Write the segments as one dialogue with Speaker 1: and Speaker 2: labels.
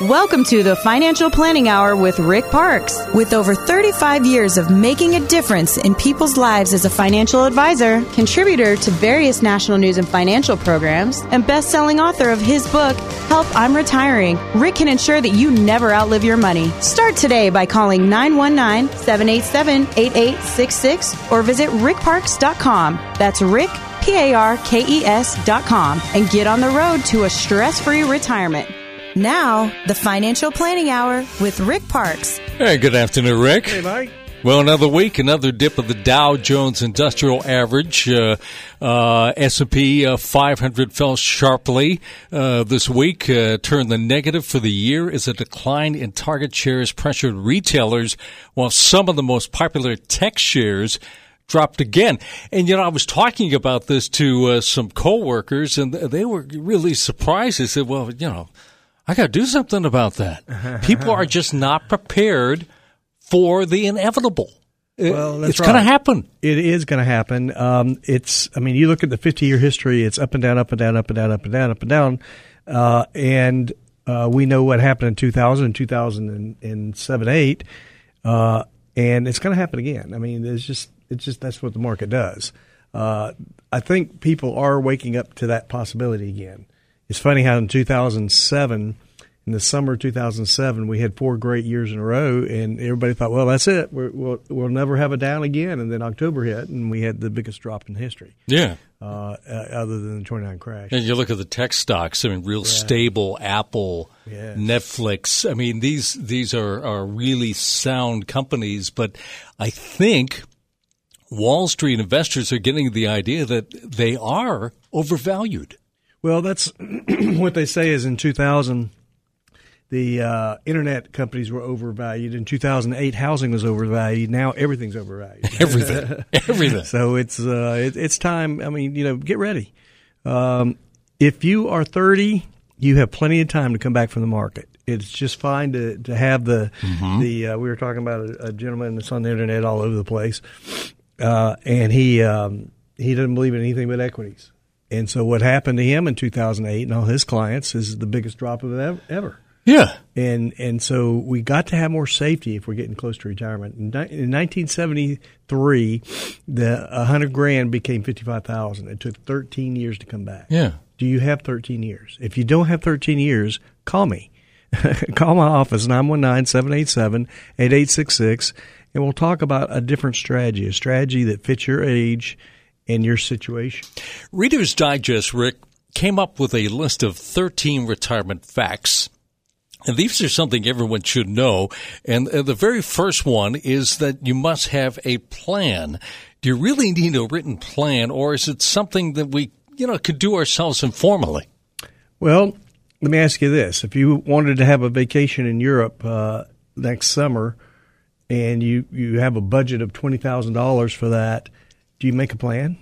Speaker 1: Welcome to the Financial Planning Hour with Rick Parkes. With over 35 years of making a difference in people's lives as a financial advisor, contributor to various national news and financial programs, and best-selling author of his book, Help I'm Retiring, Rick can ensure that you never outlive your money. Start today by calling 919-787-8866 or visit rickparkes.com. That's Rick P-A-R-K-E-S dot com and get on the road to a stress-free retirement. Now, the Financial Planning Hour with Rick Parkes.
Speaker 2: Hey, good afternoon, Rick.
Speaker 3: Hey, Mike.
Speaker 2: Well, another week, another dip of the Dow Jones Industrial Average. Uh, uh, S&P uh, 500 fell sharply uh, this week, uh, turned the negative for the year as a decline in target shares pressured retailers, while some of the most popular tech shares dropped again. And you know, I was talking about this to uh, some coworkers, and they were really surprised. They said, "Well, you know." I got to do something about that. People are just not prepared for the inevitable.
Speaker 3: Well,
Speaker 2: it's
Speaker 3: right.
Speaker 2: going to happen.
Speaker 3: It is going to happen. Um, it's. I mean, you look at the 50 year history. It's up and down, up and down, up and down, up and down, up and down. Uh, and uh, we know what happened in 2000 and 2007, eight, uh, and it's going to happen again. I mean, it's just, it's just that's what the market does. Uh, I think people are waking up to that possibility again. It's funny how in 2007, in the summer of 2007, we had four great years in a row, and everybody thought, well, that's it. we will we'll never have a down again. And then October hit, and we had the biggest drop in history.
Speaker 2: Yeah.
Speaker 3: Uh, other than the 29 crash.
Speaker 2: And you look at the tech stocks, I mean, real yeah. stable Apple, yes. Netflix. I mean, these, these are, are really sound companies, but I think Wall Street investors are getting the idea that they are overvalued.
Speaker 3: Well, that's what they say is in 2000, the uh, internet companies were overvalued. In 2008, housing was overvalued. Now everything's overvalued.
Speaker 2: everything, everything.
Speaker 3: so it's uh, it, it's time. I mean, you know, get ready. Um, if you are 30, you have plenty of time to come back from the market. It's just fine to, to have the mm-hmm. the. Uh, we were talking about a, a, gentleman that's on the internet all over the place, uh, and he um, he doesn't believe in anything but equities. And so what happened to him in 2008 and all his clients is the biggest drop of ever.
Speaker 2: Yeah.
Speaker 3: And and so we got to have more safety if we're getting close to retirement. In, in 1973, the 100 grand became 55,000. It took 13 years to come back.
Speaker 2: Yeah.
Speaker 3: Do you have 13 years? If you don't have 13 years, call me. call my office 919-787-8866 and we'll talk about a different strategy, a strategy that fits your age in your situation.
Speaker 2: Reader's Digest, Rick, came up with a list of 13 retirement facts. And these are something everyone should know. And the very first one is that you must have a plan. Do you really need a written plan, or is it something that we, you know, could do ourselves informally?
Speaker 3: Well, let me ask you this: If you wanted to have a vacation in Europe uh, next summer, and you you have a budget of twenty thousand dollars for that, do you make a plan?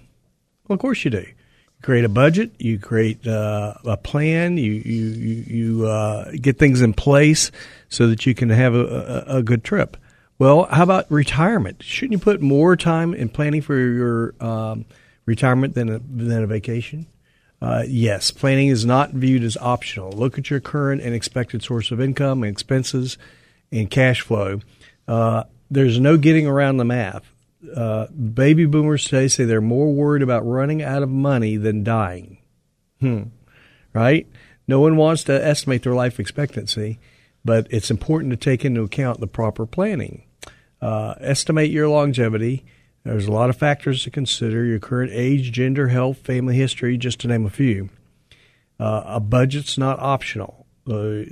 Speaker 3: Well, of course you do. You create a budget. You create uh, a plan. You you you, you uh, get things in place so that you can have a, a, a, good trip. Well, how about retirement? Shouldn't you put more time in planning for your um, retirement than a, than a vacation? Uh, yes, planning is not viewed as optional. Look at your current and expected source of income and expenses and cash flow. Uh, there's no getting around the math uh, baby boomers today say they're more worried about running out of money than dying. Hmm. Right? No one wants to estimate their life expectancy, but it's important to take into account the proper planning. Uh, estimate your longevity. There's a lot of factors to consider your current age, gender, health, family history, just to name a few. Uh, a budget's not optional. Uh,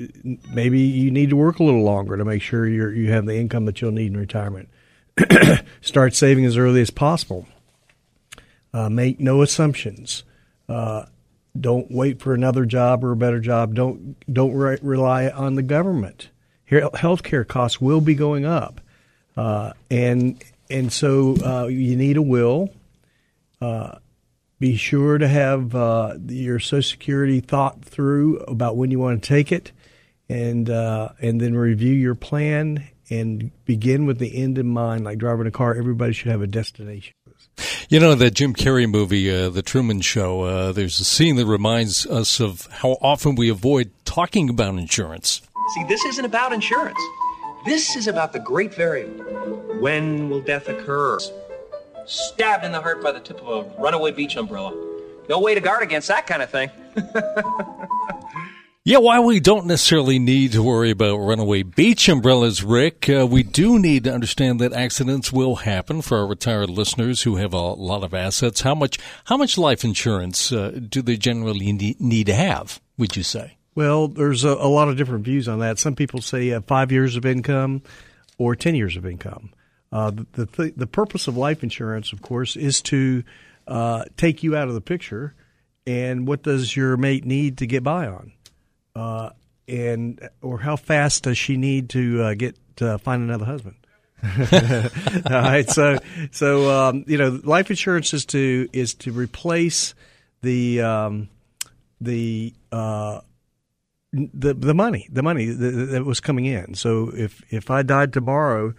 Speaker 3: maybe you need to work a little longer to make sure you you have the income that you'll need in retirement. start saving as early as possible. Uh, make no assumptions. Uh, don't wait for another job or a better job. Don't don't re- rely on the government. Healthcare costs will be going up, uh, and and so uh, you need a will. Uh, be sure to have uh, your Social Security thought through about when you want to take it, and and then review your plan and begin with the end in mind, like driving a car. Everybody should have a destination.
Speaker 2: You know that Jim Carrey movie, uh, The Truman Show. Uh, there's a scene that reminds us of how often we avoid talking about insurance.
Speaker 4: See, this isn't about insurance. This is about the great variable. When will death occur? Stabbed in the heart by the tip of a runaway beach umbrella. No way to guard against that kind of thing.
Speaker 2: Yeah, while we don't necessarily need to worry about runaway beach umbrellas, Rick, uh, we do need to understand that accidents will happen for our retired listeners who have a lot of assets. How much, how much life insurance uh, do they generally need to have? Would you say?
Speaker 3: Well, there's a, a, lot of different views on that. Some people say uh, five years of income or ten years of income. Uh, the the, the purpose of life insurance, of course, is to uh, take you out of the picture. And what does your mate need to get by on? Uh, and or how fast does she need to uh, get to find another husband? All right, so so um, you know, life insurance is to is to replace the um, the uh, the the money the money that, that, was coming in. So if if I died tomorrow,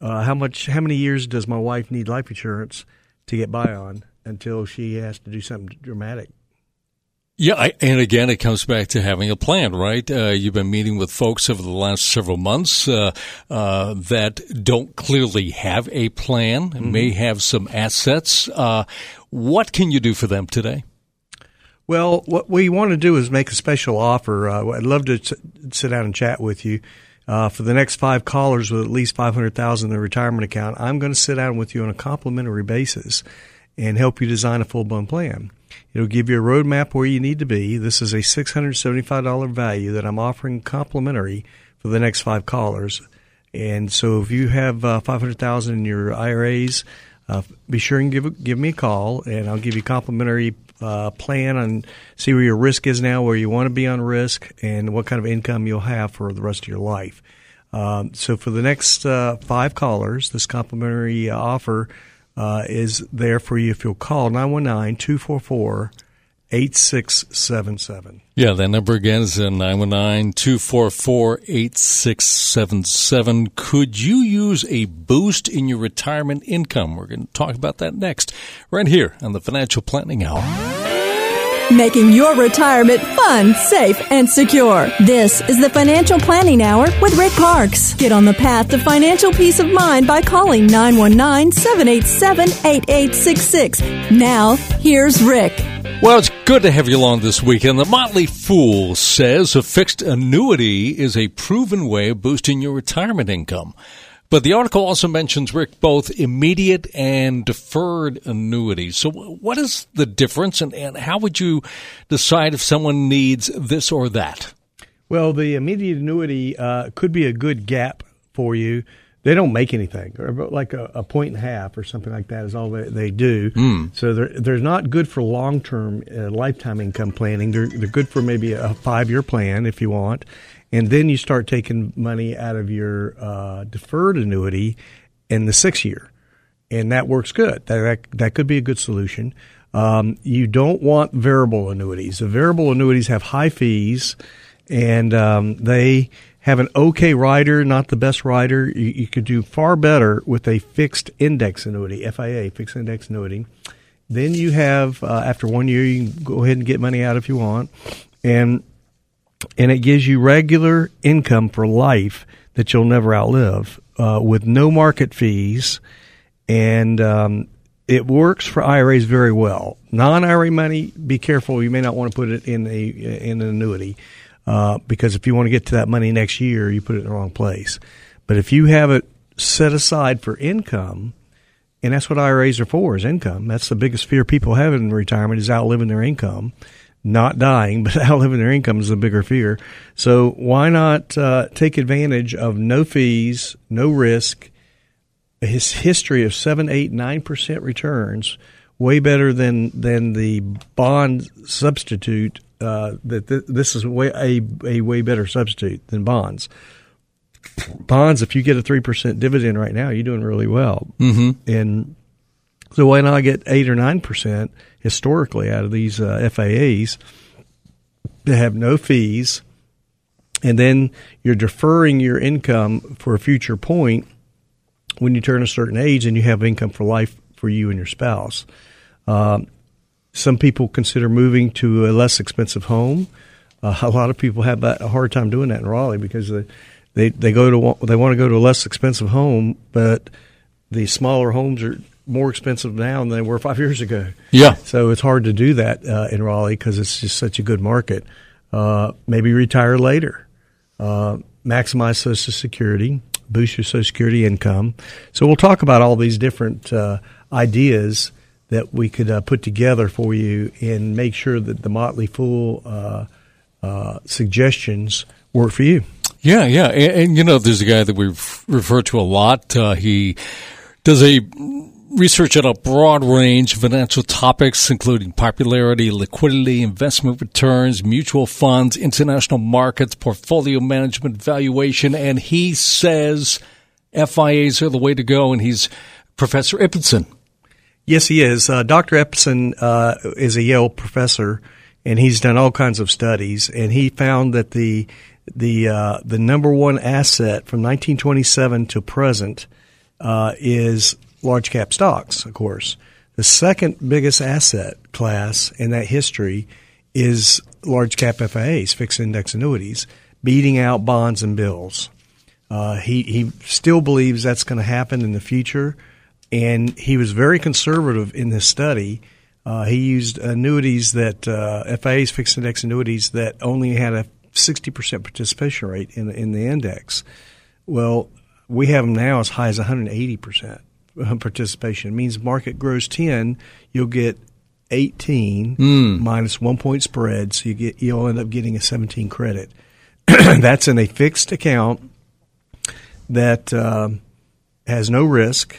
Speaker 3: uh, how much how many years does my wife need life insurance to get by on until she has to do something dramatic?
Speaker 2: Yeah, I, and again, it comes back to having a plan, right? Uh, you've been meeting with folks over the last several months uh, uh, that don't clearly have a plan, mm-hmm. may have some assets. Uh, what can you do for them today?
Speaker 3: Well, what we want to do is make a special offer. Uh, I'd love to t- sit down and chat with you. Uh, for the next five callers with at least 500000 in their retirement account, I'm going to sit down with you on a complimentary basis and help you design a full blown plan. It'll give you a roadmap where you need to be. This is a $675 value that I'm offering complimentary for the next five callers. And so if you have uh, 500,000 in your IRAs, uh, be sure and give give me a call, and I'll give you a complimentary uh, plan and see where your risk is now, where you want to be on risk, and what kind of income you'll have for the rest of your life. Um, so for the next uh, five callers, this complimentary offer uh, is there for you if you'll call 919 244 8677.
Speaker 2: Yeah, that number again is 919 244 8677. Could you use a boost in your retirement income? We're going to talk about that next, right here on the Financial Planning Hour
Speaker 5: making your retirement fun, safe, and secure. This is the Financial Planning Hour with Rick Parkes. Get on the path to financial peace of mind by calling 919 787 8866. Now, here's Rick.
Speaker 2: Well, it's good to have you along this weekend. The Motley Fool says a fixed annuity is a proven way of boosting your retirement income. But the article also mentions, Rick, both immediate and deferred annuities. So, what is the difference, and, and how would you decide if someone needs this or that?
Speaker 3: Well, the immediate annuity uh, could be a good gap for you. They don't make anything, or like a, a point and a half or something like that is all they, they do. Mm. So they're they're not good for long term uh, lifetime income planning. They're they're good for maybe a five year plan if you want, and then you start taking money out of your uh, deferred annuity in the sixth year, and that works good. That that, that could be a good solution. Um, you don't want variable annuities. The variable annuities have high fees, and um, they have an okay rider, not the best rider. You, you, could do far better with a fixed index annuity, FIA, fixed index annuity. Then you have, uh, after one year, you can go ahead and get money out if you want. And and it gives you regular income for life that you'll never outlive uh, with no market fees, and um, it works for IRAs very well. Non-IRA money, be careful; you may not want to put it in a in an annuity uh, because if you want to get to that money next year, you put it in the wrong place. But if you have it set aside for income, and that's what IRAs are for is income. That's the biggest fear people have in retirement is outliving their income not dying, but outliving their income is a bigger fear. So why not uh, take advantage of no fees, no risk, his history of seven, eight, nine percent returns, way better than than the bond substitute. Uh, that th- this is way a, a way better substitute than bonds. Bonds, if you get a three percent dividend right now, you're doing really well. Mm-hmm. And so why not get eight or nine percent historically out of these uh, FIAs that have no fees, and then you're deferring your income for a future point when you turn a certain age and you have income for life for you and your spouse. Um, some people consider moving to a less expensive home. Uh, a lot of people have a hard time doing that in Raleigh because they they, they go to they want to go to a less expensive home, but the smaller homes are more expensive now than they were five years ago.
Speaker 2: Yeah.
Speaker 3: So it's hard to do that uh, in Raleigh because it's just such a good market. Uh, maybe retire later, uh, maximize Social Security, boost your Social Security income. So we'll talk about all these different uh, ideas that we could uh, put together for you and make sure that the Motley Fool uh, suggestions work for you.
Speaker 2: Yeah, yeah, and, and, you know, there's a guy that we've referred to a lot. he does a research on a broad range of financial topics, including popularity, liquidity, investment returns, mutual funds, international markets, portfolio management, valuation, and he says FIAs are the way to go, and he's Professor Ibbotson.
Speaker 3: Yes, he is. Uh, Dr. Ibbotson uh, is a Yale professor, and he's done all kinds of studies, and he found that the the uh, the number one asset from 1927 to present uh, is large cap stocks, of course. The second biggest asset class in that history is large cap FIAs, fixed index annuities, beating out bonds and bills. Uh, he he still believes that's going to happen in the future, and he was very conservative in this study. Uh, he used annuities that uh, FIAs, fixed index annuities that only had a 60% participation rate in in the index. Well, we have them now as high as 180%. Uh, participation. It means market grows 10, you'll get 18 mm. minus one point spread, so you get you'll end up getting a 17 credit. That's in a fixed account that uh, has no risk.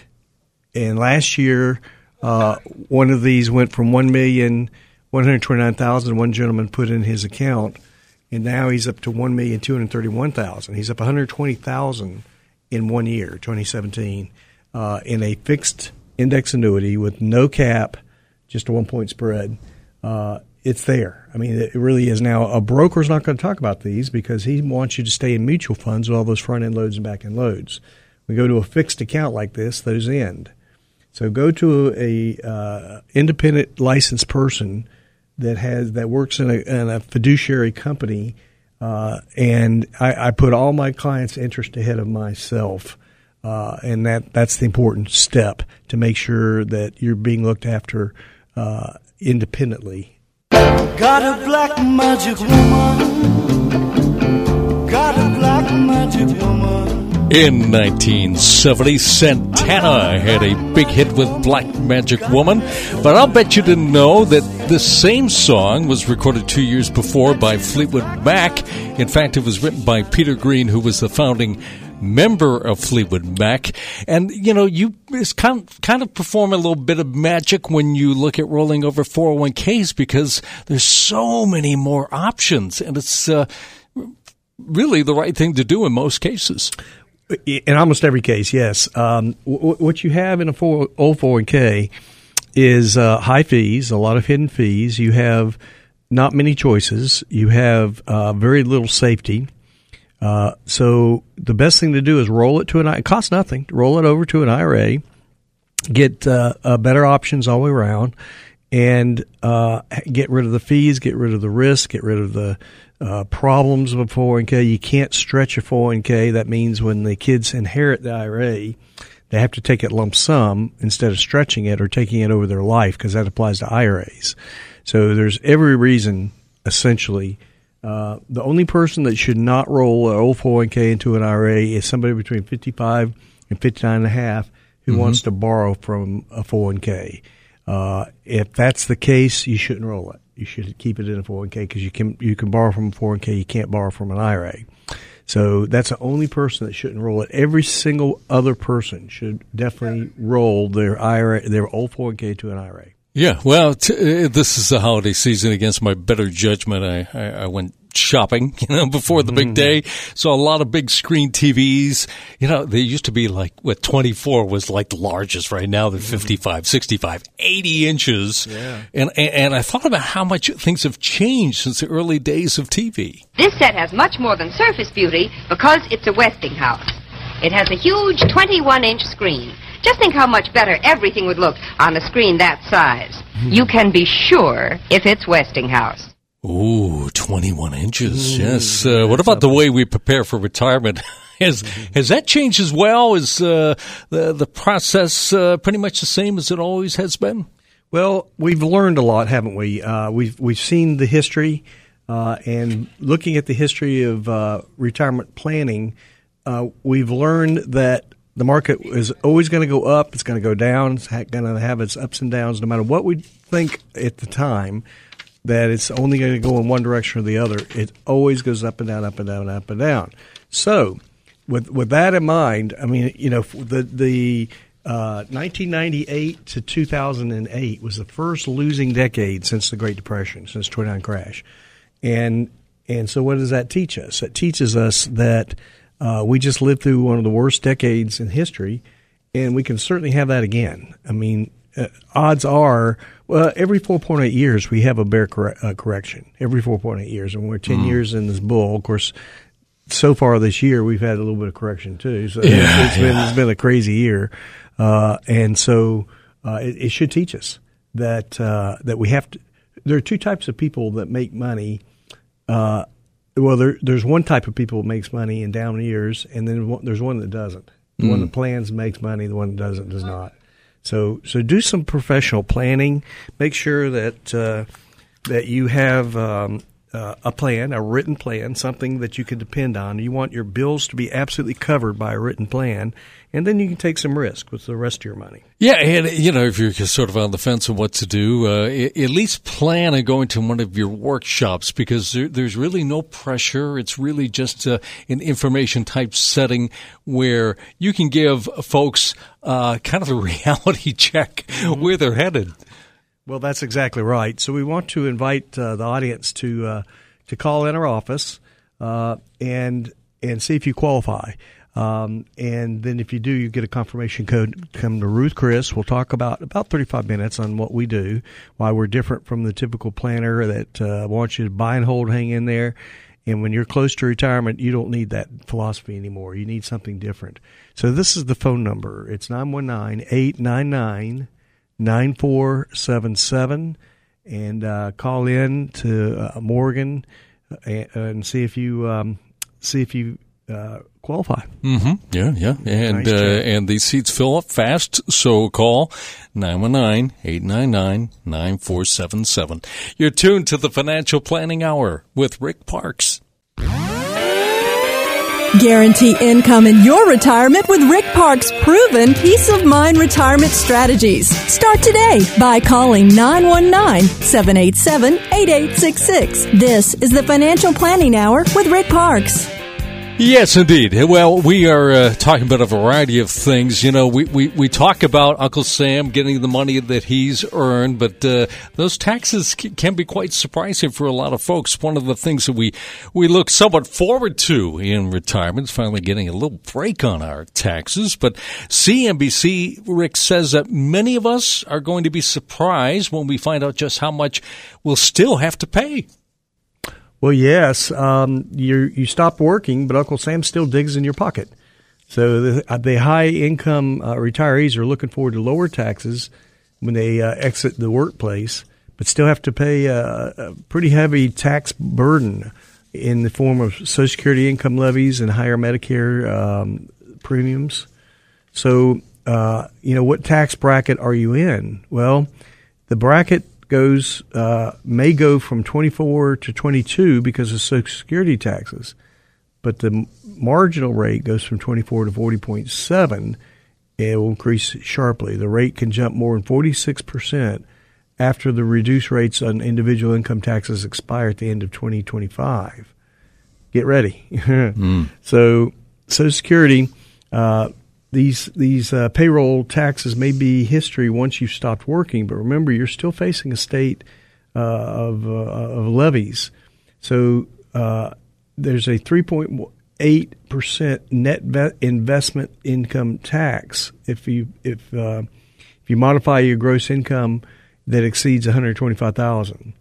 Speaker 3: And last year, uh, one of these went from one million one hundred twenty nine thousand. One gentleman put in his account, and now he's up to one million two hundred thirty one thousand. He's up one hundred twenty thousand in one year, twenty seventeen uh, in a fixed index annuity with no cap, just a one point spread, uh, it's there. I mean, it really is. Now, a broker's not going to talk about these because he wants you to stay in mutual funds with all those front end loads and back end loads. We go to a fixed account like this, those end. So go to a uh, independent licensed person that has that works in a, in a fiduciary company, uh, and I, I, put all my clients' interest ahead of myself. Uh, and that that's the important step to make sure that you're being looked after uh, independently. Got a black magic woman.
Speaker 2: Got a black magic woman. In 1970, Santana had a big hit with Black Magic Woman, but I'll bet you didn't know that the same song was recorded two years before by Fleetwood Mac. In fact, it was written by Peter Green, who was the founding member of Fleetwood Mac. And, you know, you kind of, kind of perform a little bit of magic when you look at rolling over 401ks because there's so many more options and it's uh, really the right thing to do in most cases.
Speaker 3: In almost every case, yes. Um, w- what you have in a 4, old 401k is uh, high fees, a lot of hidden fees. You have not many choices. You have uh, very little safety. Uh, so the best thing to do is roll it to an. It costs nothing. Roll it over to an IRA, get uh, uh, better options all the way around, and uh, get rid of the fees, get rid of the risk, get rid of the uh, problems of a 401k. You can't stretch a 401k. That means when the kids inherit the IRA, they have to take it lump sum instead of stretching it or taking it over their life because that applies to IRAs. So there's every reason, essentially uh, the only person that should not roll an old 401k into an IRA is somebody between 55 and 59 and a half who mm-hmm. wants to borrow from a 401k. Uh, if that's the case, you shouldn't roll it. You should keep it in a 401k because you can you can borrow from a 401k, you can't borrow from an IRA. So that's the only person that shouldn't roll it. Every single other person should definitely roll their IRA, their old 401k to an IRA.
Speaker 2: Yeah, well, t- uh, this is the holiday season. Against my better judgment, I, I, I went shopping, you know, before the big mm-hmm. day. So a lot of big screen TVs, you know, they used to be like, what, 24 was like the largest right now. They're mm-hmm. 55, 65, 80 inches. Yeah. And, and, and I thought about how much things have changed since the early days of TV.
Speaker 6: This set has much more than surface beauty because it's a Westinghouse. It has a huge 21 inch screen just think how much better everything would look on a screen that size. Mm. You can be sure if it's Westinghouse.
Speaker 2: Ooh, 21 inches. Ooh, yes. Uh, what about the way we prepare for retirement? has has that changed as well? Is uh, the the process uh, pretty much the same as it always has been?
Speaker 3: Well, we've learned a lot, haven't we? Uh, we've we've seen the history, uh, and looking at the history of uh, retirement planning, we've learned that the market is always going to go up. It's going to go down. It's going to have its ups and downs, no matter what we think at the time that it's only going to go in one direction or the other. It always goes up and down, up and down, up and down. So, with with that in mind, I mean, you know, the the uh, 1998 to 2008 was the first losing decade since the Great Depression, since 29 crash, and and so what does that teach us? It teaches us that uh, we just lived through one of the worst decades in history, and we can certainly have that again. I mean, uh, odds are, well, every 4.8 years we have a bear cor- uh, correction. Every 4.8 years, and we're 10 mm. years in this bull. Of course, so far this year we've had a little bit of correction too. So yeah, it's, it's been it's been a crazy year, uh, and so uh, it, it, should teach us that uh, that we have to. There are two types of people that make money. Well, there, there's one type of people that makes money in down years, and then one, there's one that doesn't. The mm. one that plans makes money. The one that doesn't does not. So so do some professional planning. Make sure that uh, that you have um, uh, a plan, a written plan, something that you can depend on. You want your bills to be absolutely covered by a written plan, and then you can take some risk with the rest of your money.
Speaker 2: Yeah, and you know, if you're sort of on the fence of what to do, uh, at least plan on going to one of your workshops because there, there's really no pressure. It's really just uh, an information type setting where you can give folks uh, kind of a reality check mm-hmm. where they're headed.
Speaker 3: Well, that's exactly right. So we want to invite uh, the audience to uh, to call in our office uh, and and see if you qualify. Um, and then if you do, you get a confirmation code. Come to Ruth Chris. We'll talk about about 35 minutes on what we do, why we're different from the typical planner that uh, wants you to buy and hold, hang in there. And when you're close to retirement, you don't need that philosophy anymore. You need something different. So this is the phone number. It's 919 899 9477 and uh, call in to uh, Morgan and, uh, and, see if you um, see if you uh, qualify.
Speaker 2: Mm-hmm. Yeah, yeah, and nice uh, and these seats fill up fast. So call 919-899-9477. You're tuned to the Financial Planning Hour with Rick Parkes.
Speaker 5: Guarantee income in your retirement with Rick Parkes' proven peace of mind retirement strategies. Start today by calling 919 787 8866. This is the Financial Planning Hour with Rick Parkes.
Speaker 2: Yes, indeed. Well, we are uh, talking about a variety of things. You know, we, we, we talk about Uncle Sam getting the money that he's earned, but uh, those taxes can be quite surprising for a lot of folks. One of the things that we, we look somewhat forward to in retirement is finally getting a little break on our taxes. But CNBC, Rick, says that many of us are going to be surprised when we find out just how much we'll still have to pay.
Speaker 3: Well, yes. Um, you you stop working, but Uncle Sam still digs in your pocket. So the, uh, the high income uh, retirees are looking forward to lower taxes when they uh, exit the workplace, but still have to pay a, a, pretty heavy tax burden in the form of Social Security income levies and higher Medicare um, premiums. So, uh, you know, what tax bracket are you in? Well, the bracket goes uh, may go from 24 to 22 because of Social Security taxes, but the marginal rate goes from 24 to 40.7. It will increase sharply. The rate can jump more than 46 percent after the reduced rates on individual income taxes expire at the end of 2025. Get ready. mm. So Social Security. Uh, these these uh, payroll taxes may be history once you've stopped working, but remember you're still facing a state uh, of, uh, of levies. So uh, there's a 3.8 percent net investment income tax if you if uh, if you modify your gross income that exceeds 125,000.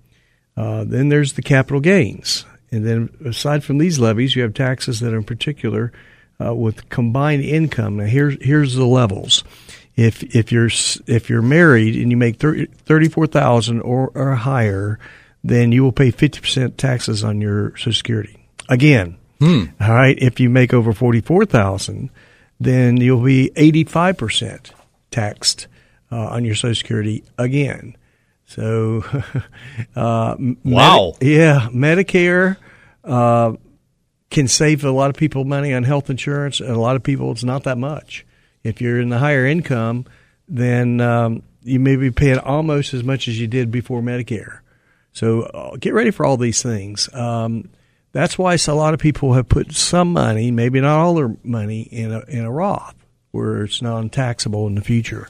Speaker 3: Uh, then there's the capital gains, and then aside from these levies, you have taxes that are in particular uh, with combined income. Now here's here's the levels. If if you're if you're married and you make thirty four thousand or or higher, then you will pay 50% taxes on your Social Security. Again,
Speaker 2: Hmm.
Speaker 3: all right, if you make over 44,000, then you'll be 85% taxed uh, on your Social Security again. So, uh,
Speaker 2: Wow.
Speaker 3: Medi- yeah, Medicare uh, can save a lot of people money on health insurance, and a lot of people it's not that much. If you're in the higher income, then um, you may be paying almost as much as you did before Medicare. So uh, get ready for all these things. Um, that's why a lot of people have put some money, maybe not all their money, in a in a Roth where it's non-taxable in the future,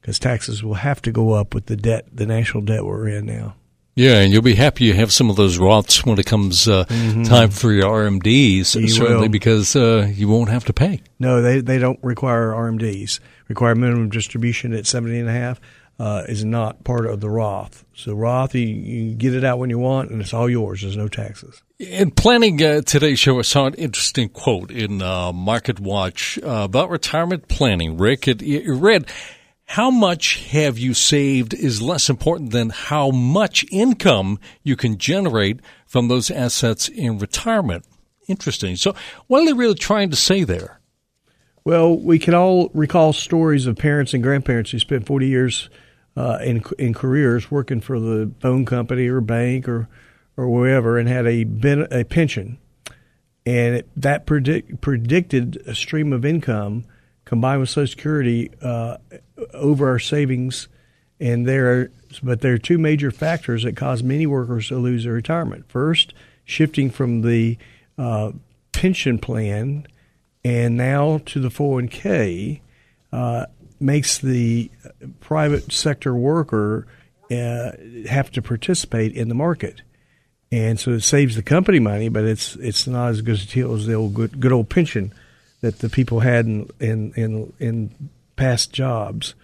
Speaker 3: because taxes will have to go up with the debt, the national debt we're in now.
Speaker 2: Yeah, and you'll be happy you have some of those Roths when it comes uh, time for your RMDs,
Speaker 3: Mm-hmm. You
Speaker 2: certainly
Speaker 3: will.
Speaker 2: because uh, you won't have to pay.
Speaker 3: No, they they don't require RMDs. Require minimum distribution at seventy and a half uh, is not part of the Roth. So Roth, you, you get it out when you want, and it's all yours. There's no taxes.
Speaker 2: In planning uh, today's show, I saw an interesting quote in uh, Market Watch uh, about retirement planning. Rick, it, it read, "How much have you saved is less important than how much income you can generate from those assets in retirement." Interesting. So, what are they really trying to say there?
Speaker 3: Well, we can all recall stories of parents and grandparents who spent 40 years uh, in in careers working for the phone company or bank or or wherever, and had a ben, a pension, and it, that predict, predicted a stream of income combined with Social Security uh, over our savings. And there, but there are two major factors that cause many workers to lose their retirement. First, shifting from the uh, pension plan and now to the 401k uh, makes the private sector worker uh, have to participate in the market. And so it saves the company money, but it's it's not as good a deal as the old good, good old pension that the people had in, in in in past jobs.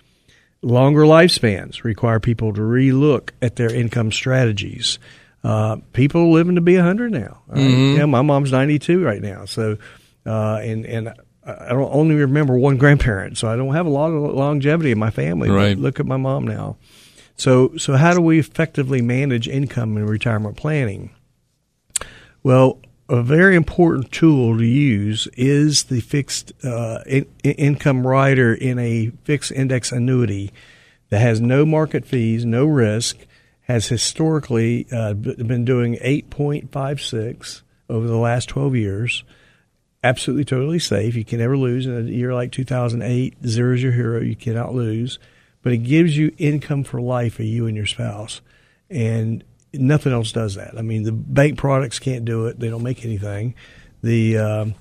Speaker 3: Longer lifespans require people to relook at their income strategies. Uh, people living to be 100 now. Right? Yeah, my mom's 92 right now. So, uh, and and I don't only remember one grandparent, so I don't have a lot of longevity in my family.
Speaker 2: Right.
Speaker 3: Look at my mom now. So, so how do we effectively manage income and retirement planning? Well, a very important tool to use is the fixed uh, in, income rider in a fixed index annuity that has no market fees, no risk, has historically uh, been doing 8.56 over the last 12 years. Absolutely, totally safe. You can never lose in a year like 2008. Zero is your hero. You cannot lose. But it gives you income for life for you and your spouse. And nothing else does that. I mean, the bank products can't do it. They don't make anything. The um,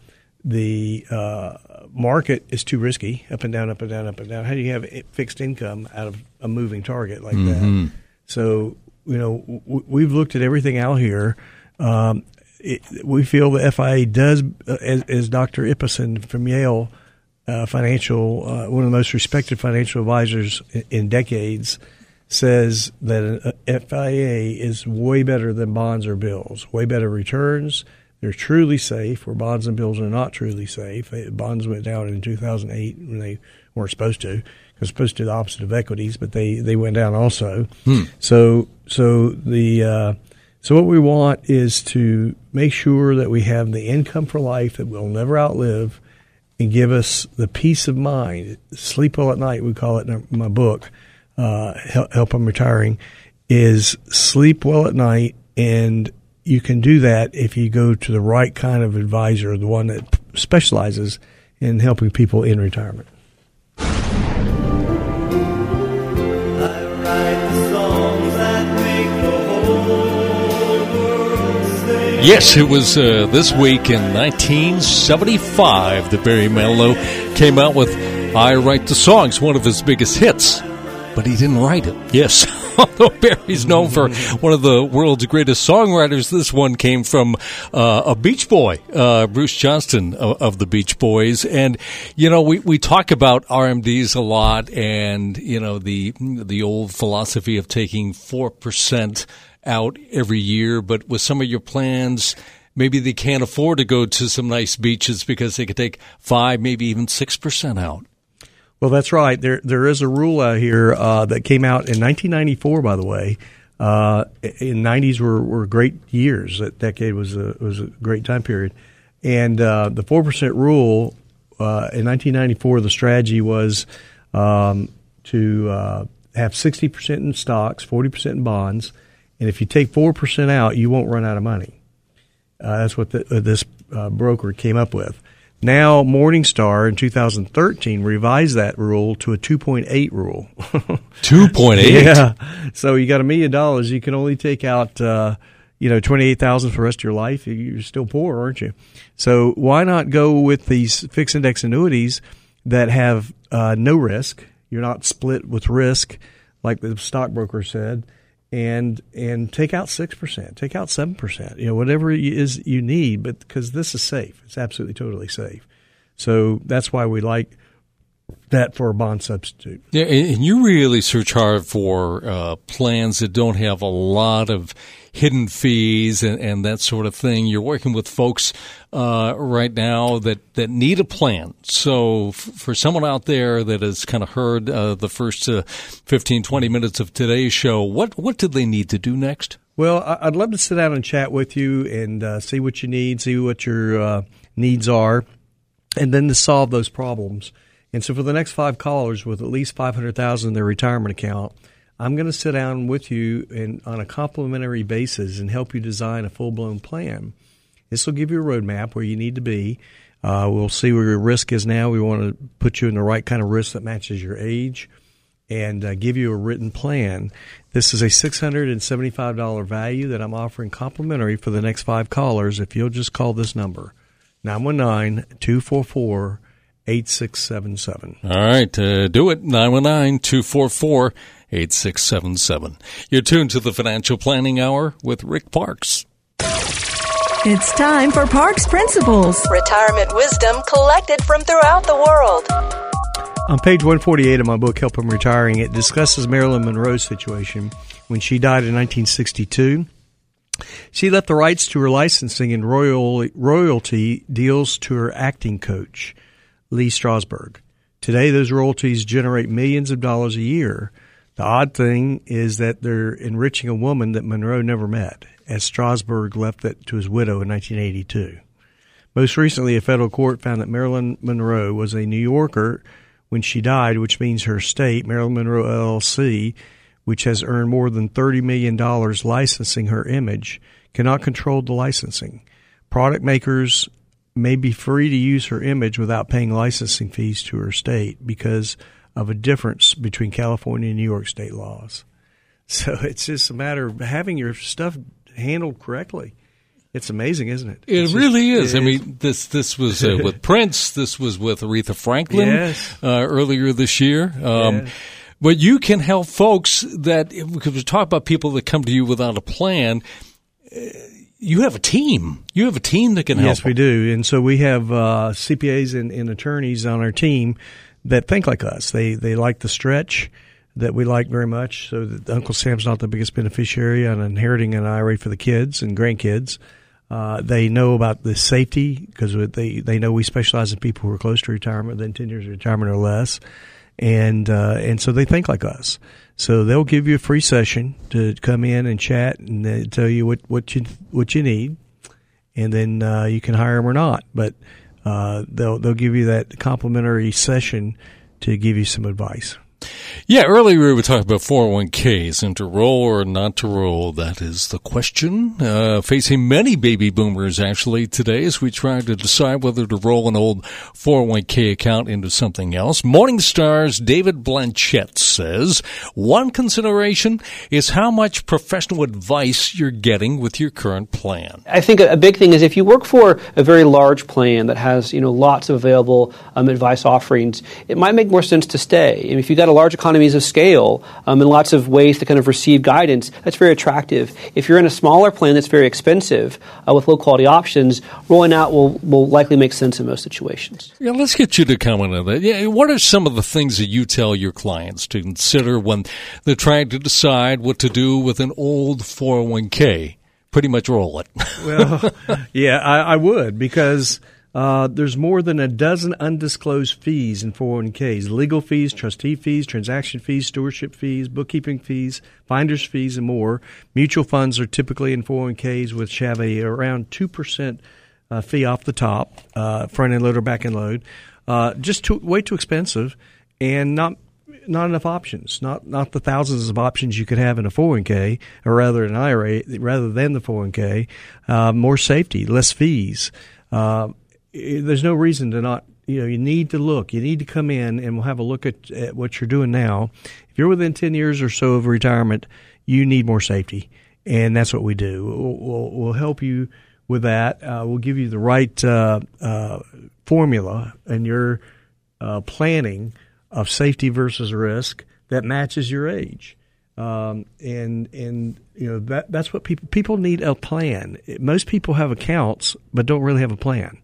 Speaker 3: the uh, market is too risky, up and down, up and down, up and down. How do you have fixed income out of a moving target like that? So you know, w- we've looked at everything out here. Um, it, we feel the FIA does, uh, as, as Dr. Ibbotson from Yale, uh, financial, uh, one of the most respected financial advisors in, in decades, says that a FIA is way better than bonds or bills, way better returns. They're truly safe, where bonds and bills are not truly safe. Uh, Bonds went down in 2008 when they weren't supposed to, because supposed to do the opposite of equities, but they, they went down also. So so the uh, so what we want is to make sure that we have the income for life that we'll never outlive, and give us the peace of mind. Sleep well at night, we call it in my book. Uh, help, I'm retiring is sleep well at night, and you can do that if you go to the right kind of advisor, the one that specializes in helping people in retirement.
Speaker 2: Yes, it was uh, this week in 1975 that Barry Manilow came out with I Write the Songs, one of his biggest hits. But he didn't write it. Yes. Although Barry's known for one of the world's greatest songwriters, this one came from uh, a Beach Boy, uh, Bruce Johnston of, of the Beach Boys. And, you know, we, we talk about RMDs a lot and, you know, the, the old philosophy of taking 4% out every year, but with some of your plans, maybe they can't afford to go to some nice beaches because they could take five, maybe even six percent out.
Speaker 3: Well, that's right. There there is a rule out here uh, that came out in 1994, by the way, Uh, in '90s were, were great years. That decade was a was a great time period, and uh, the four percent rule uh, in 1994. The strategy was um, to uh, have 60 percent in stocks, 40 percent in bonds, and if you take four percent out, you won't run out of money. Uh, that's what the, this broker came up with. Now, Morningstar in 2013 revised that rule to a 2.8 rule.
Speaker 2: 2.8?
Speaker 3: yeah. So you got a million dollars. You can only take out, uh, you know, 28,000 for the rest of your life. You're still poor, aren't you? So why not go with these fixed index annuities that have uh, no risk? You're not split with risk, like the stockbroker said and and take out six percent, take out seven percent, you know, whatever it is you need, but because this is safe, it's absolutely totally safe. So that's why we like that for a bond substitute.
Speaker 2: Yeah, and you really search hard for uh, plans that don't have a lot of hidden fees and, and that sort of thing. You're working with folks uh, right now that, that need a plan. So f- for someone out there that has kind of heard uh, the first uh, 15, 20 minutes of today's show, what, what do they need to do next?
Speaker 3: Well, I'd love to sit down and chat with you and uh, see what you need, see what your uh, needs are, and then to solve those problems. And so for the next five callers with at least 500000 in their retirement account – I'm going to sit down with you and on a complimentary basis and help you design a full blown plan. This will give you a roadmap where you need to be. Uh, we'll see where your risk is now. We want to put you in the right kind of risk that matches your age and uh, give you a written plan. This is a $675 value that I'm offering complimentary for the next five callers if you'll just call this number 919 244 8677. All
Speaker 2: right, uh, do it 919 244 8677. You're tuned to the Financial Planning Hour with Rick Parkes.
Speaker 5: It's time for Parkes Principles.
Speaker 7: Retirement wisdom collected from throughout the world.
Speaker 3: On page 148 of my book, Help I'm Retiring, it discusses Marilyn Monroe's situation when she died in 1962. She left the rights to her licensing and royal, royalty deals to her acting coach, Lee Strasberg. Today, those royalties generate millions of dollars a year. The odd thing is that they're enriching a woman that Monroe never met, as Strasberg left it to his widow in 1982. Most recently, a federal court found that Marilyn Monroe was a New Yorker when she died, which means her estate, Marilyn Monroe LLC, which has earned more than $30 million licensing her image, cannot control the licensing. Product makers may be free to use her image without paying licensing fees to her estate because of a difference between California and New York state laws. So it's just a matter of having your stuff handled correctly. It's amazing, isn't it?
Speaker 2: It
Speaker 3: it's
Speaker 2: really just, is. I mean, this this was uh, with Prince. This was with Aretha Franklin
Speaker 3: yes.
Speaker 2: uh, earlier this year. Um, yes. But you can help folks that because we talk about people that come to you without a plan. Uh, you have a team. You have a team that can help.
Speaker 3: Yes, we do. And so we have uh, CPAs and, and attorneys on our team that think like us. They they like the stretch that we like very much. So that Uncle Sam's not the biggest beneficiary on inheriting an IRA for the kids and grandkids. Uh, they know about the safety because they they know we specialize in people who are close to retirement, than ten years of retirement or less, and uh, and so they think like us. So they'll give you a free session to come in and chat and tell you what, what you what you need, and then uh, you can hire them or not. But uh, they'll they'll give you that complimentary session to give you some advice.
Speaker 2: Yeah, earlier we were talking about 401ks and to roll or not to roll. That is the question uh, facing many baby boomers actually today as we try to decide whether to roll an old 401k account into something else. Morningstar's David Blanchett says one consideration is how much professional advice you're getting with your current plan.
Speaker 8: I think a big thing is if you work for a very large plan that has you know lots of available um, advice offerings, it might make more sense to stay. And if you've got a large economies of scale um, and lots of ways to kind of receive guidance, that's very attractive. If you're in a smaller plan that's very expensive uh, with low quality options, rolling out will, will likely make sense in most situations.
Speaker 2: Yeah, let's get you to comment on that. Yeah, what are some of the things that you tell your clients to consider when they're trying to decide what to do with an old 401k? Pretty much roll it.
Speaker 3: well, yeah, I, I would because Uh, there's more than a dozen undisclosed fees in 401ks legal fees, trustee fees, transaction fees, stewardship fees, bookkeeping fees, finder's fees, and more. Mutual funds are typically in 401ks, which have a around 2% uh, fee off the top, uh, front end load or back end load. Uh, just too, way too expensive and not not enough options, not not the thousands of options you could have in a 401k, or rather an IRA, rather than the 401k. Uh, more safety, less fees. Uh, there's no reason to not. You know, you need to look. You need to come in, and we'll have a look at, at what you're doing now. If you're within 10 years or so of retirement, you need more safety, and that's what we do. We'll, we'll, we'll help you with that. Uh, we'll give you the right uh, uh, formula and your uh, planning of safety versus risk that matches your age. Um, and and you know that that's what people people need a plan. Most people have accounts but don't really have a plan.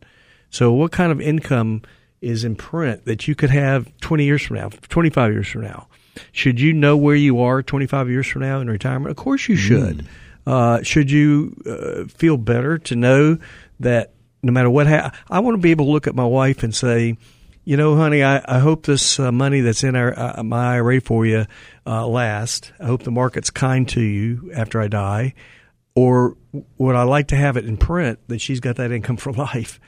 Speaker 3: So what kind of income is in print that you could have 20 years from now, 25 years from now? Should you know where you are 25 years from now in retirement? Of course you should. Mm. Uh, should you uh, feel better to know that no matter what ha- I want to be able to look at my wife and say, you know, honey, I, I hope this uh, money that's in our uh, my IRA for you uh, lasts. I hope the market's kind to you after I die. Or would I like to have it in print that she's got that income for life?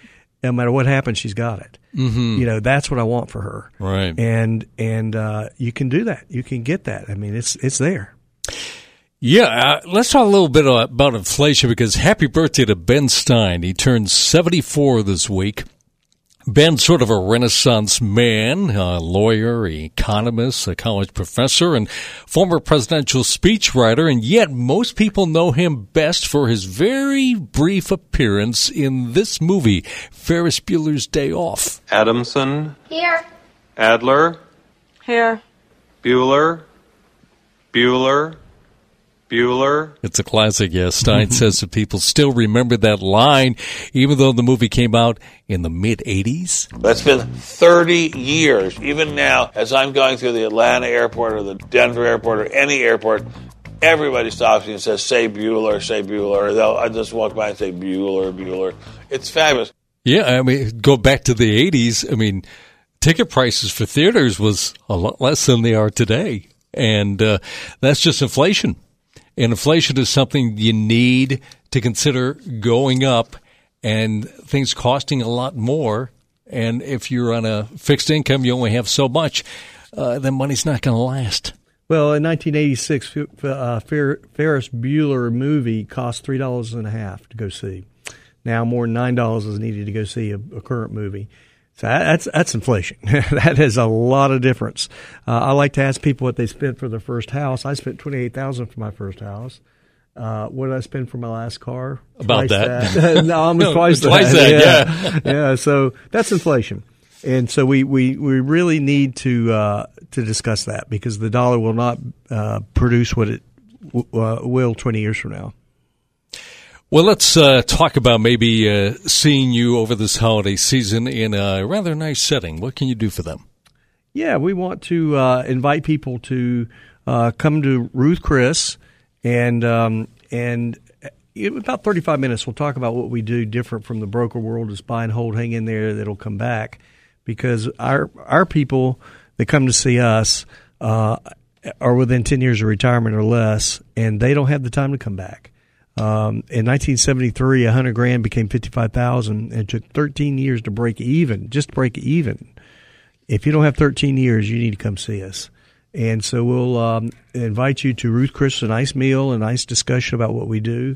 Speaker 3: No matter what happens, she's got it.
Speaker 2: Mm-hmm.
Speaker 3: You know, that's what I want for her.
Speaker 2: Right.
Speaker 3: And and uh, you can do that. You can get that. I mean, it's it's there.
Speaker 2: Yeah, uh, let's talk a little bit about inflation because happy birthday to Ben Stein. He turned 74 this week. Ben's sort of a renaissance man, a lawyer, economist, a college professor, and former presidential speechwriter, and yet most people know him best for his very brief appearance in this movie, Ferris Bueller's Day Off.
Speaker 9: Adamson.
Speaker 6: Here.
Speaker 9: Adler.
Speaker 10: Here.
Speaker 9: Bueller. Bueller. Bueller.
Speaker 2: It's a classic, yes. Stein says that people still remember that line, even though the movie came out in the mid 80s.
Speaker 11: That's been 30 years. Even now, as I'm going through the Atlanta airport or the Denver airport or any airport, everybody stops me and says, say Bueller, say Bueller. They'll, I just walk by and say Bueller, Bueller. It's fabulous.
Speaker 2: Yeah, I mean, go back to the 80s. I mean, ticket prices for theaters was a lot less than they are today. And uh, that's just inflation. Inflation is something you need to consider going up and things costing a lot more. And if you're on a fixed income, you only have so much, uh, then money's not going to last.
Speaker 3: Well, in 1986, uh, Fer- Ferris Bueller movie cost three dollars and a half to go see. Now more than nine dollars is needed to go see a, a current movie. So that's that's inflation. that is a lot of difference. Uh, I like to ask people what they spent for their first house. I spent twenty eight thousand for my first house. Uh, what did I spend for my last car?
Speaker 2: About that?
Speaker 3: that. no, almost no, twice,
Speaker 2: twice
Speaker 3: that.
Speaker 2: that.
Speaker 3: Yeah. yeah. So that's inflation, and so we, we, we really need to uh, to discuss that because the dollar will not uh, produce what it w- uh, will twenty years from now.
Speaker 2: Well, let's uh, talk about maybe uh, seeing you over this holiday season in a rather nice setting. What can you do for them?
Speaker 3: Yeah, we want to uh, invite people to uh, come to Ruth Chris, and um, and in about thirty five minutes, we'll talk about what we do different from the broker world. Is buy and hold, hang in there. That'll come back because our our people that come to see us uh, are within ten years of retirement or less, and they don't have the time to come back. Um, in 1973, 100 grand became 55,000 and took 13 years to break even, just break even. If you don't have 13 years, you need to come see us. And so we'll um, invite you to Ruth Chris, a nice meal, a nice discussion about what we do.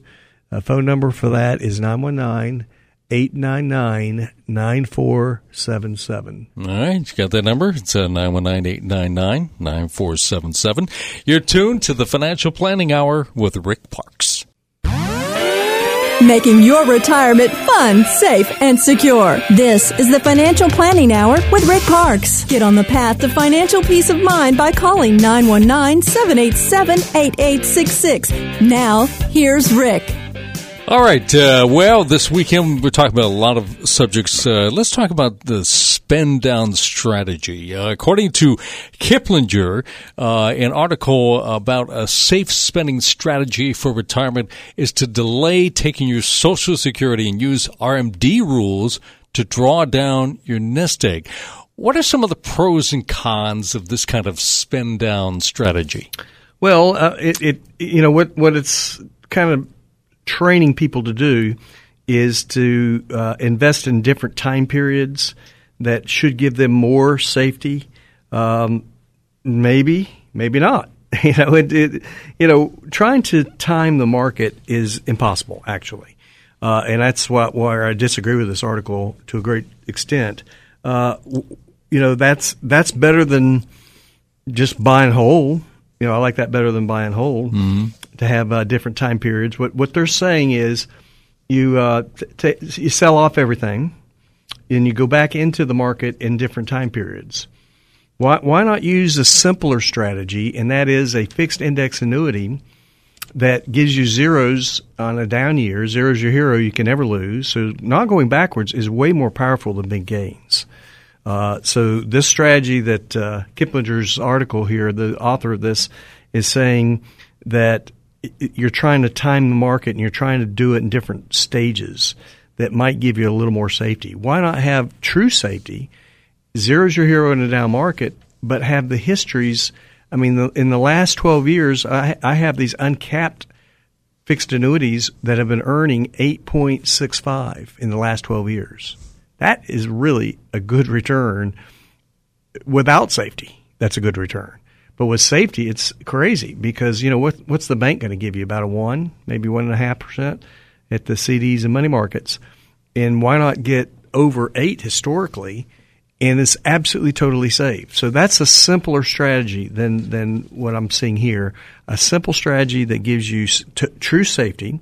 Speaker 3: A phone number for that is 919 899 9477.
Speaker 2: All right, you got that number? It's 919 899 9477. You're tuned to the Financial Planning Hour with Rick Parkes.
Speaker 5: Making your retirement fun, safe, and secure. This is the Financial Planning Hour with Rick Parkes. Get on the path to financial peace of mind by calling 919 787 8866. Now, here's Rick.
Speaker 2: All right. Uh, well, this weekend we're talking about a lot of subjects. Uh, let's talk about the spend down strategy. Uh, according to Kiplinger, uh, an article about a safe spending strategy for retirement is to delay taking your Social Security and use RMD rules to draw down your nest egg. What are some of the pros and cons of this kind of spend down strategy?
Speaker 3: Well, uh, it, it you know what what it's kind of training people to do is to uh, invest in different time periods that should give them more safety. Um, maybe, maybe not. You know, it, it, you know, trying to time the market is impossible, actually, uh, and that's why, why I disagree with this article to a great extent. Uh, you know, that's that's better than just buying whole. You know, I like that better than buying whole
Speaker 2: mm-hmm.
Speaker 3: To have uh, different time periods. What what they're saying is you uh, t- t- you sell off everything, and you go back into the market in different time periods. Why why not use a simpler strategy, and that is a fixed index annuity that gives you zeros on a down year. Zero's your hero; you can never lose. So not going backwards is way more powerful than big gains. Uh, so this strategy that uh, Kiplinger's article here, the author of this, is saying that you're trying to time the market and you're trying to do it in different stages that might give you a little more safety. Why not have true safety? Zero's your hero in a down market, but have the histories. I mean, the, in the last 12 years, I, I have these uncapped fixed annuities that have been earning 8.65 in the last 12 years. That is really a good return without safety. That's a good return. But with safety, it's crazy because you know what? What's the bank going to give you? About a one, maybe one and a half percent at the CDs and money markets. And why not get over eight historically? And it's absolutely totally safe. So that's a simpler strategy than than what I'm seeing here. A simple strategy that gives you t- true safety.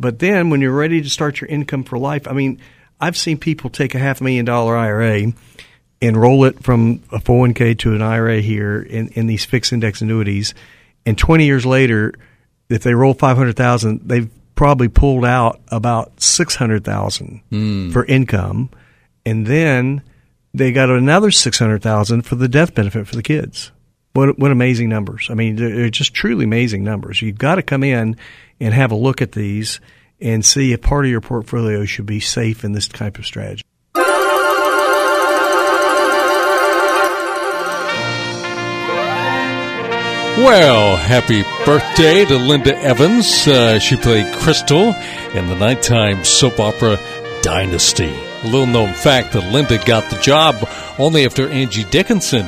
Speaker 3: But then when you're ready to start your income for life, I mean, I've seen people take a half million dollar IRA and roll it from a 401k to an IRA here in, in these fixed index annuities. And 20 years later, if they roll 500,000, they've probably pulled out about 600,000
Speaker 2: mm.
Speaker 3: for income. And then they got another 600,000 for the death benefit for the kids. What, what amazing numbers. I mean, they're just truly amazing numbers. You've got to come in and have a look at these and see if part of your portfolio should be safe in this type of strategy.
Speaker 2: Well, happy birthday to Linda Evans. Uh, she played Krystle in the nighttime soap opera Dynasty. A little known fact that Linda got the job only after Angie Dickinson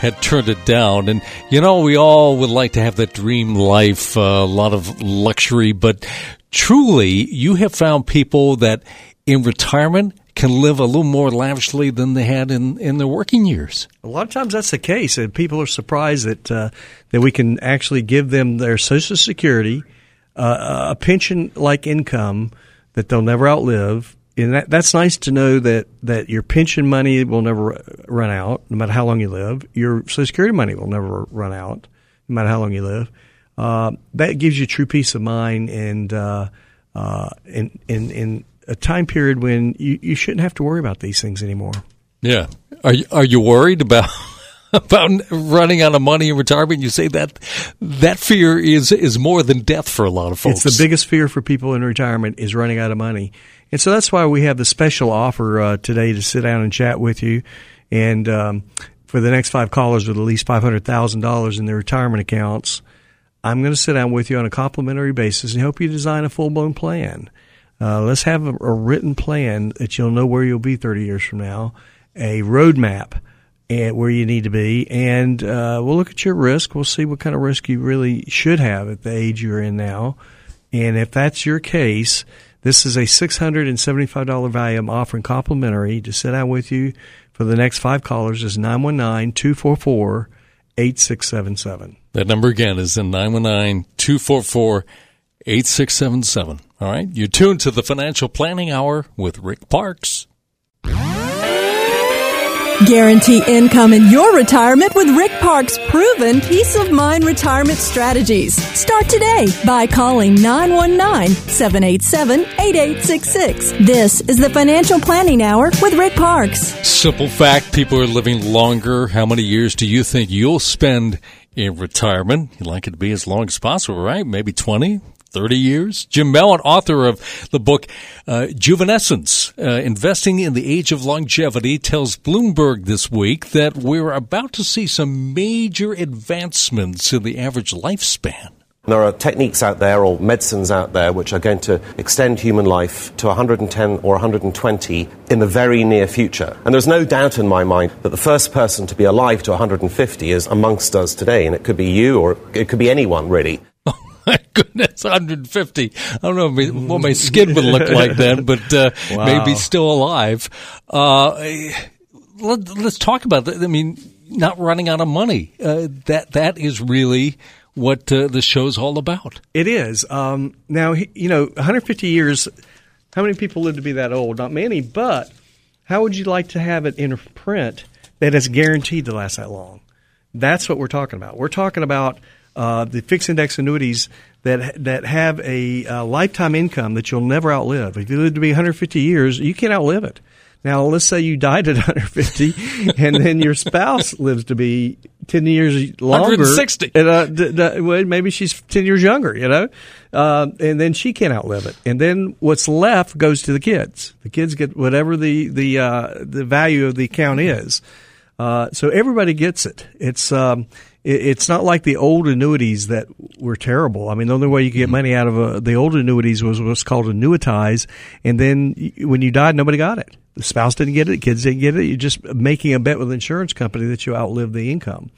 Speaker 2: had turned it down. And, you know, we all would like to have that dream life, uh, a lot of luxury, but truly, you have found people that in retirement can live a little more lavishly than they had in, in their working years.
Speaker 3: A lot of times that's the case, and people are surprised that uh, that we can actually give them their Social Security, uh, a pension like income that they'll never outlive. And that, that's nice to know that, that your pension money will never run out, no matter how long you live. Your Social Security money will never run out, no matter how long you live. Uh, that gives you true peace of mind and uh, uh, in, in, in a time period when you, you shouldn't have to worry about these things anymore.
Speaker 2: Yeah. Are you, are you worried about about running out of money in retirement? You say that that fear is is more than death for a lot of folks.
Speaker 3: It's the biggest fear for people in retirement is running out of money, and so that's why we have the special offer uh, today to sit down and chat with you, and um, for the next five callers with at least five hundred thousand dollars in their retirement accounts. I'm going to sit down with you on a complimentary basis and help you design a full blown plan. Uh, let's have a, a, written plan that you'll know where you'll be 30 years from now, a roadmap and where you need to be, and uh, we'll look at your risk. We'll see what kind of risk you really should have at the age you're in now. And if that's your case, this is a $675 value I'm offering complimentary to sit down with you for the next five callers is 919 244 8677.
Speaker 2: That number again is in 919 244 8677. All right. You're tuned to the Financial Planning Hour with Rick Parkes.
Speaker 5: Guarantee income in your retirement with Rick Parkes' proven peace of mind retirement strategies. Start today by calling 919 787 8866. This is the Financial Planning Hour with Rick Parkes.
Speaker 2: Simple fact people are living longer. How many years do you think you'll spend in retirement? You'd like it to be as long as possible, right? Maybe 20, 30 years. Jim Mellon, author of the book uh, Juvenescence, uh, Investing in the Age of Longevity, tells Bloomberg this week that we're about to see some major advancements in the average lifespan.
Speaker 10: There are techniques out there or medicines out there which are going to extend human life to 110 or 120 in the very near future. And there's no doubt in my mind that the first person to be alive to 150 is amongst us today. And it could be you or it could be anyone, really.
Speaker 2: My goodness, 150. I don't know what my skin would look like then, but uh, wow. maybe still alive. Uh, let, us talk about that. I mean, not running out of money. Uh, that that is really what uh, the show's all about.
Speaker 3: It is. Um, now, you know, 150 years. How many people live to be that old? Not many. But how would you like to have it in print that is guaranteed to last that long? That's what we're talking about. We're talking about uh, the fixed index annuities that that have a uh, lifetime income that you'll never outlive. If you live to be 150 years, you can't outlive it. Now, let's say you died at 150, and then your spouse lives to be 10 years longer.
Speaker 2: 160.
Speaker 3: And, uh, d- d- well, maybe she's 10 years younger, you know? Uh, and then she can't outlive it. And then what's left goes to the kids. The kids get whatever the, the, uh, the value of the account is. Uh, so everybody gets it. It's, um, it's not like the old annuities that were terrible. I mean, the only way you could get money out of a, uh, the old annuities was what's called annuitize, and then when you died, nobody got it. The spouse didn't get it, the kids didn't get it. You're just making a bet with the insurance company that you outlive the income.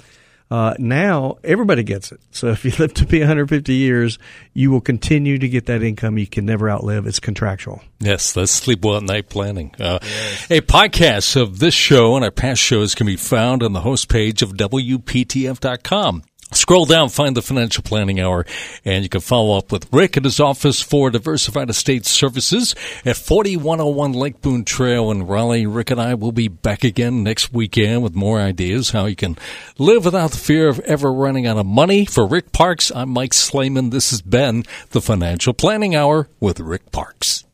Speaker 3: Uh, now everybody gets it. So if you live to be 150 years, you will continue to get that income you can never outlive. It's contractual.
Speaker 2: Yes, that's sleep well at night planning. Uh, yes. A podcast of this show and our past shows can be found on the host page of WPTF.com. Scroll down, find the Financial Planning Hour, and you can follow up with Rick at his office for Diversified Estate Services at 4101 Lake Boone Trail in Raleigh. Rick and I will be back again next weekend with more ideas how you can live without the fear of ever running out of money. For Rick Parkes, I'm Mike Slayman. This has been the Financial Planning Hour with Rick Parkes.